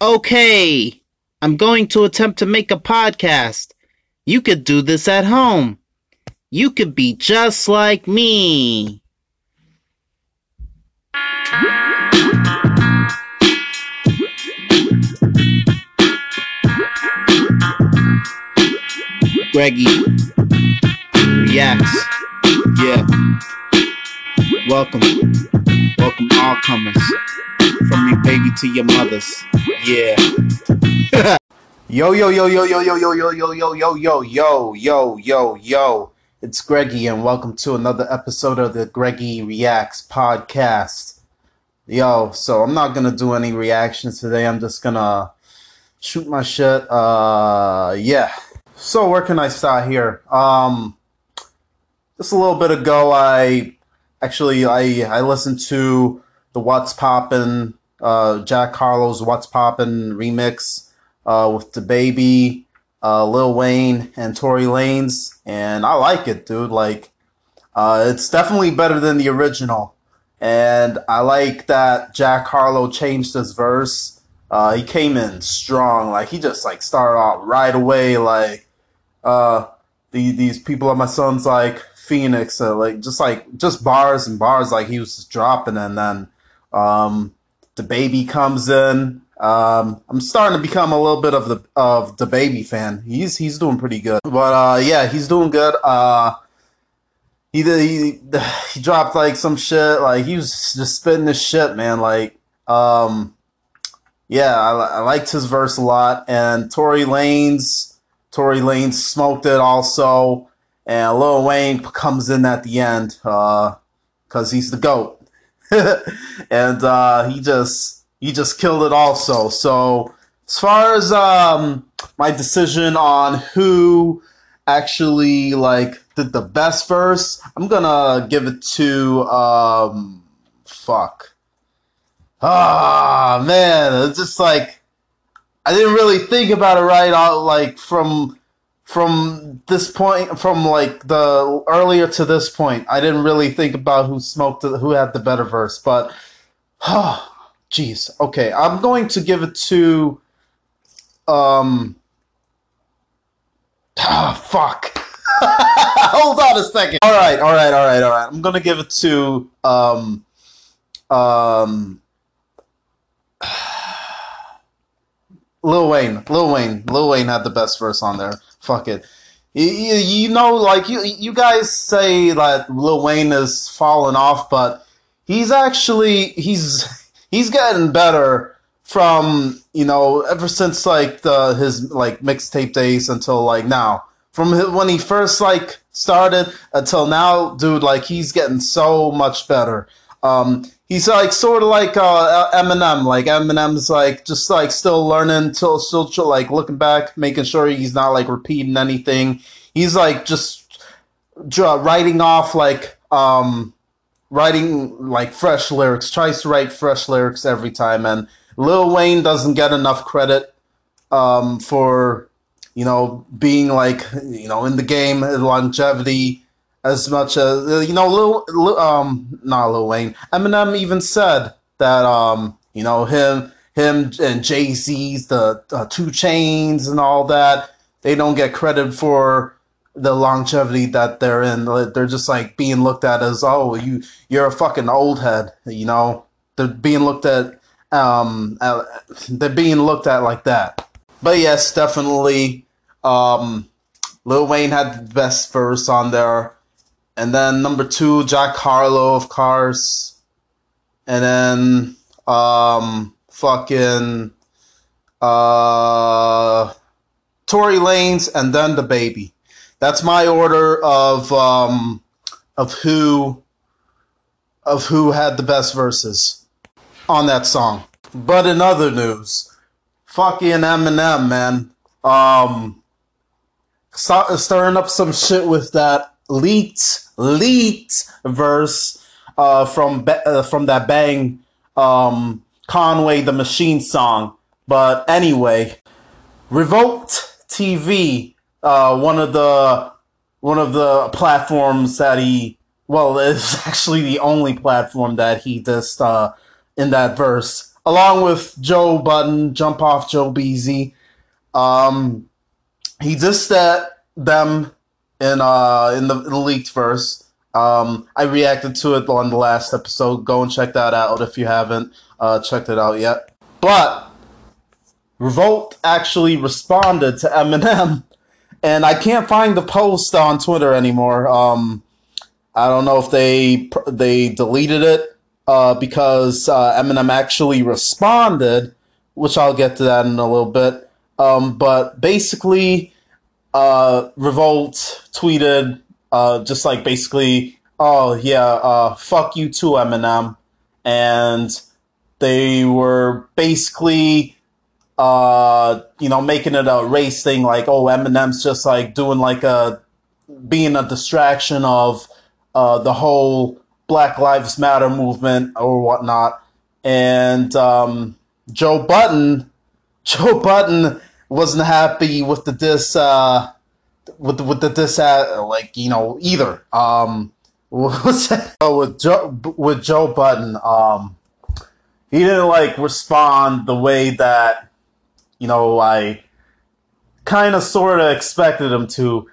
Okay, I'm going to attempt to make a podcast. You could do this at home. You could be just like me. Greggy reacts. Yeah. Welcome. Welcome all comers. From your baby to your mothers. Yeah. yo yo yo yo yo yo yo yo yo yo yo yo yo yo yo yo. It's Greggy and welcome to another episode of the Greggy Reacts podcast. Yo, so I'm not gonna do any reactions today. I'm just gonna shoot my shit. Uh yeah. So where can I start here? Um just a little bit ago I actually I I listened to the What's Poppin' uh Jack Harlow's What's Poppin' remix uh with the baby uh Lil Wayne and Tory Lanez and I like it dude like uh it's definitely better than the original. And I like that Jack Harlow changed his verse. Uh he came in strong like he just like started off right away like uh the, these people are my sons like Phoenix, like just like just bars and bars like he was just dropping, and then um, the baby comes in. Um, I'm starting to become a little bit of the of the baby fan. He's he's doing pretty good, but uh, yeah, he's doing good. Uh, he he he dropped like some shit, like he was just spitting this shit, man. Like um, yeah, I, I liked his verse a lot, and Tory Lanez Tory Lanez smoked it also, and Lil Wayne comes in at the end because uh, he's the goat, and uh, he just he just killed it also. So as far as um, my decision on who actually like did the best verse, I'm gonna give it to um, fuck. Ah man, it's just like I didn't really think about it right out like from from this point from like the earlier to this point. I didn't really think about who smoked who had the better verse, but oh, jeez. Okay, I'm going to give it to um ah, fuck. Hold on a second. All right, all right, all right, all right. I'm gonna give it to um um Lil Wayne, Lil Wayne, Lil Wayne had the best verse on there. Fuck it. You, you, know, like you, you guys say that Lil Wayne is falling off, but he's actually he's he's getting better from you know ever since like the his like mixtape days until like now. From when he first like started until now, dude, like he's getting so much better. Um, he's like sort of like uh, Eminem. Like Eminem's like just like still learning, till still like looking back, making sure he's not like repeating anything. He's like just writing off like um writing like fresh lyrics. Tries to write fresh lyrics every time, and Lil Wayne doesn't get enough credit um for you know being like you know in the game longevity as much as you know, Lil, Lil, um, not Lil Wayne. Eminem even said that um, you know him, him and Jay Z's the uh, 2 Chainz and all that. They don't get credit for the longevity that they're in. They're just like being looked at as oh you you're a fucking old head. You know they're being looked at um uh, they're being looked at like that. But yes, definitely. Um, Lil Wayne had the best verse on there. And then number two, Jack Harlow, of course. And then um fucking uh Tory Lanez, and then the baby. That's my order of um of who of who had the best verses on that song. But in other news, fucking Eminem, man. Um stirring up some shit with that leaked leaked verse uh, from uh, from that bang um, Conway the Machine song. But anyway, Revolt TV, uh, one of the one of the platforms that he well, it's actually the only platform that he just uh, in that verse along with Joe Budden, Jump Off Joe Beasy. Um, he dissed that them in uh in the, in the leaked verse. Um, I reacted to it on the last episode. Go and check that out if you haven't uh, checked it out yet. But Revolt actually responded to Eminem, and I can't find the post on Twitter anymore. Um, I don't know if they they deleted it uh, because uh, Eminem actually responded, which I'll get to that in a little bit. Um, but basically, uh, Revolt tweeted uh, just like basically, oh yeah, uh, fuck you too, Eminem, and they were basically uh, you know, making it a race thing, like, oh, Eminem's just like doing like a being a distraction of uh, the whole Black Lives Matter movement or whatnot. And um, Joe Budden, Joe Budden wasn't happy with the dis uh, with with the dis uh, like you know, either. Um, what's that? Oh, with Joe with Joe Budden, um, he didn't like respond the way that you know, I kind of sort of expected him to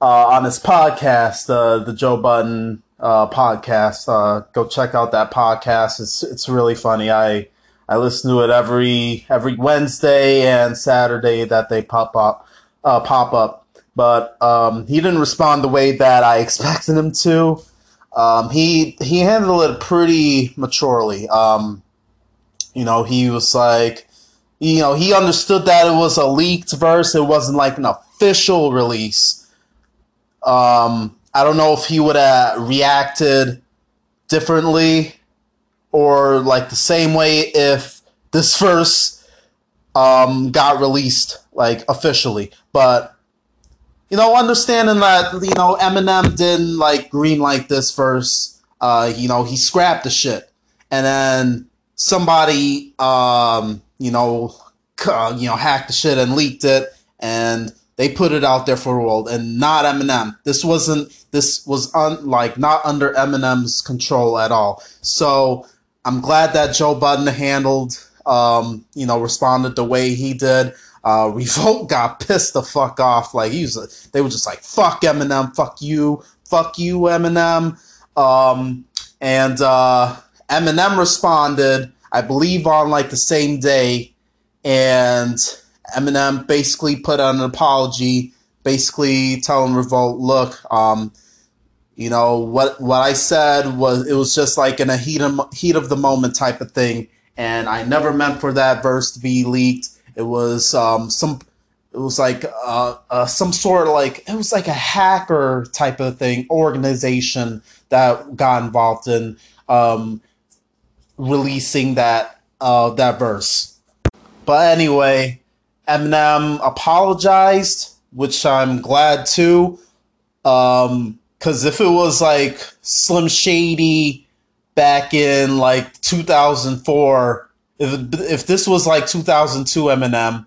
uh, on his podcast, uh, the Joe Budden uh, podcast. Uh, go check out that podcast. It's it's really funny. I I listen to it every every Wednesday and Saturday that they pop up uh, pop up. But um, he didn't respond the way that I expected him to. Um, he he handled it pretty maturely. Um, you know, he was like, you know, he understood that it was a leaked verse. It wasn't like an official release. Um, I don't know if he would have reacted differently or like the same way if this verse um, got released like officially. But you know, understanding that you know Eminem didn't like green like this verse. Uh, you know, he scrapped the shit, and then somebody um, you know, uh, you know, hacked the shit and leaked it, and they put it out there for the world, and not Eminem. This wasn't. This was un, like not under Eminem's control at all. So I'm glad that Joe Budden handled, um, you know, responded the way he did. Uh, Revolt got pissed the fuck off. Like he was, they were just like, "Fuck Eminem, fuck you, fuck you, Eminem." Um, and uh, Eminem responded I believe on like the same day, and Eminem basically put out an apology, basically telling Revolt, look, um, you know what what I said was it was just like in a heat of, heat of the moment type of thing, and I never meant for that verse to be leaked. It was um, some it was like uh, uh, some sort of like it was like a hacker type of thing organization that got involved in um, releasing that uh, that verse. But anyway, Eminem apologized, which I'm glad too. Um, cause if it was like Slim Shady back in like 2004, if if this was like 2002 Eminem,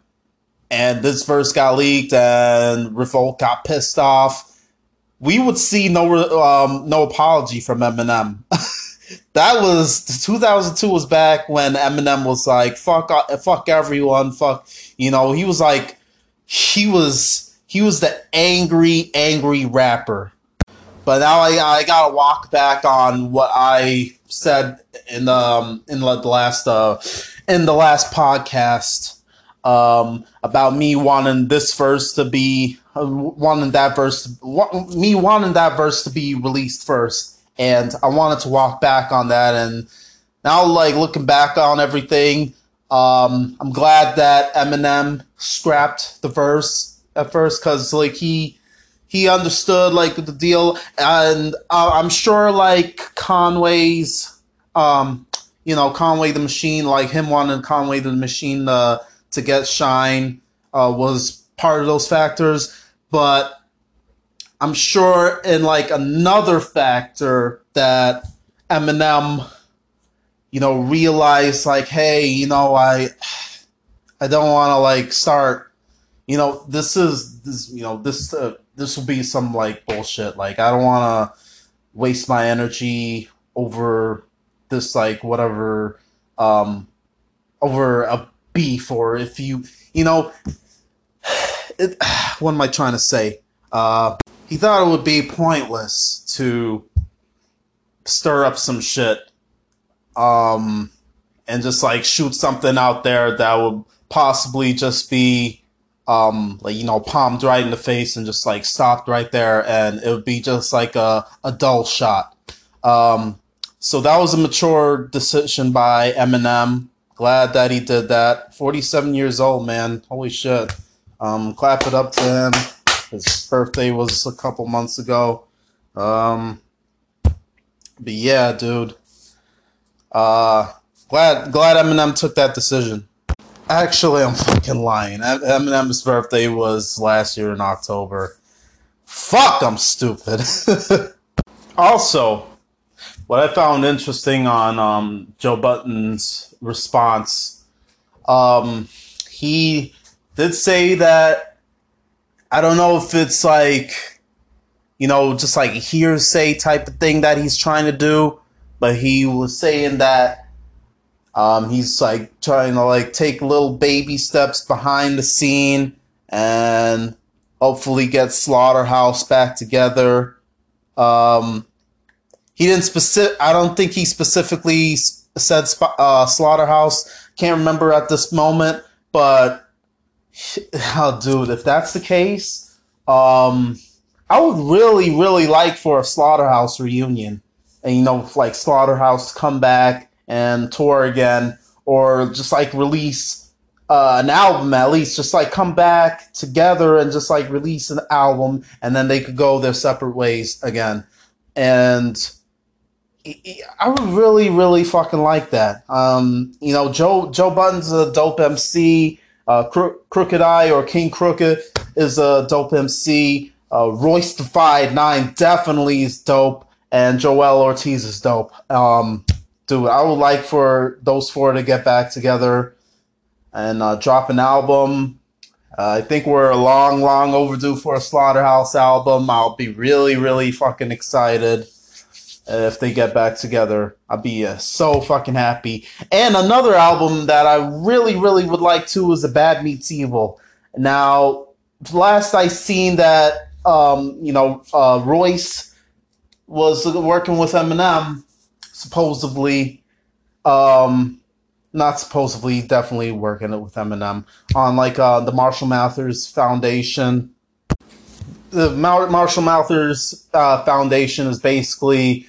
and this verse got leaked and Revolt got pissed off, we would see no um, no apology from Eminem. that was 2002 was back when Eminem was like fuck uh, fuck everyone fuck you know he was like he was he was the angry angry rapper but now I, I gotta walk back on what I said in the um, in the last uh in the last podcast um about me wanting this verse to be uh, wanting that verse to, me wanting that verse to be released first and I wanted to walk back on that. And now, like looking back on everything, um, I'm glad that Eminem scrapped the verse at first because like he he understood like the deal, and uh, I'm sure like Conway's, um, you know, Conway the Machine, like him wanting Conway the Machine to to get shine uh, was part of those factors, but I'm sure in like another factor that Eminem, you know, realized like, hey, you know, I, I don't want to like start, you know, this is this, you know, this uh, this will be some like bullshit. Like, I don't want to waste my energy over this like whatever um over a beef or if you you know it, what am I trying to say? Uh, he thought it would be pointless to stir up some shit, um, and just like shoot something out there that would possibly just be, um, like you know, palmed right in the face and just like stopped right there, and it would be just like a a dull shot. Um, so that was a mature decision by Eminem. Glad that he did that. Forty-seven years old, man. Holy shit. Um, clap it up to him. His birthday was a couple months ago. Um, but yeah, dude. Uh, glad glad Eminem took that decision. Actually, I'm fucking lying. Eminem's birthday was last year in October. Fuck, I'm stupid. also, what I found interesting on um, Joe Budden's response, um, he did say that I don't know if it's like, you know, just like hearsay type of thing that he's trying to do, but he was saying that um, he's like trying to like take little baby steps behind the scene and hopefully get Slaughterhouse back together. Um, he didn't specific. I don't think he specifically said uh, Slaughterhouse. Can't remember at this moment, but oh, dude, if that's the case, um, I would really, really like for a Slaughterhouse reunion, and you know, like Slaughterhouse come back and tour again, or just like release uh, an album at least, just like come back together and just like release an album, and then they could go their separate ways again, and. I would really, really fucking like that. Um, you know, Joe Joe Budden's a dope MC. Uh, Cro- Crooked I or KXNG Crooked is a dope MC. Uh, Royce Five Nine definitely is dope, and Joell Ortiz is dope. Um, dude, I would like for those four to get back together and uh, drop an album. Uh, I think we're long, long overdue for a Slaughterhouse album. I'll be really, really fucking excited if they get back together. I'll be uh, so fucking happy. And another album that I really, really would like to is The Bad Meets Evil. Now, last I seen that, um, you know, uh, Royce was working with Eminem, supposedly. Um, not supposedly, definitely working it with Eminem on like uh, the Marshall Mathers Foundation. The Marshall Mathers uh, Foundation is basically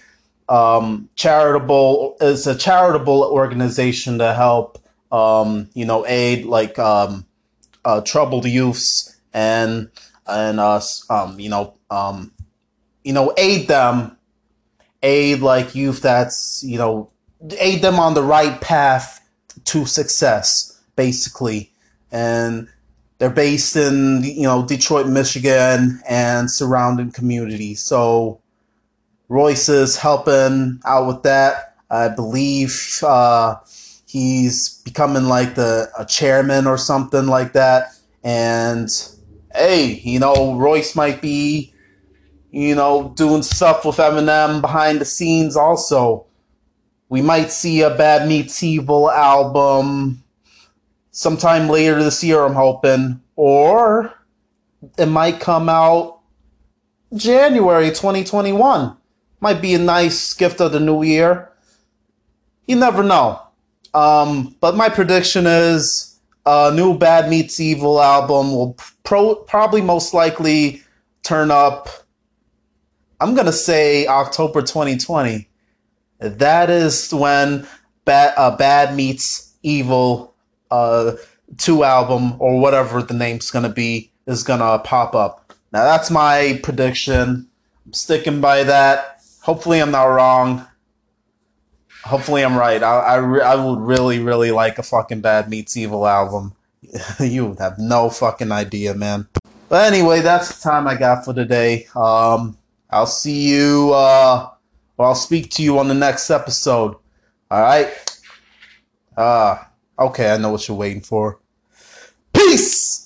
um, charitable It's a charitable organization to help um, you know aid like um, uh, troubled youths and and us um, you know um, you know aid them aid like youth that's you know aid them on the right path to success basically and they're based in you know Detroit Michigan and surrounding communities so Royce is helping out with that. I believe uh, he's becoming like the a chairman or something like that. And hey, you know, Royce might be, you know, doing stuff with Eminem behind the scenes also. We might see a Bad Meets Evil album sometime later this year, I'm hoping. Or it might come out January 2021 might be a nice gift of the new year. You never know. Um, but my prediction is a new Bad Meets Evil album will pro- probably most likely turn up. I'm gonna say October 2020. That is when Bad, uh, Bad Meets Evil uh, 2 album or whatever the name's gonna be is gonna pop up. Now that's my prediction. I'm sticking by that hopefully I'm not wrong. Hopefully I'm right. I I, re- I would really really like a fucking Bad Meets Evil album. you would have no fucking idea, man. But anyway, that's the time I got for today. Um, I'll see you. Uh, or I'll speak to you on the next episode. All right. Uh, okay, I know what you're waiting for. Peace.